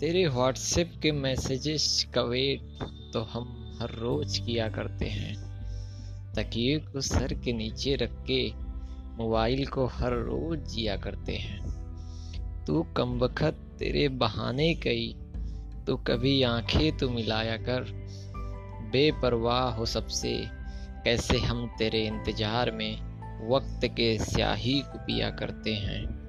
तेरे व्हाट्सएप के मैसेजेस का वेट तो हम हर रोज किया करते हैं तकिए को सर के नीचे रख के मोबाइल को हर रोज जिया करते हैं। तू कम वक्त तेरे बहाने कई तो कभी आँखें तो मिलाया कर। बेपरवाह हो सबसे, कैसे हम तेरे इंतज़ार में वक्त के स्याही को पिया करते हैं।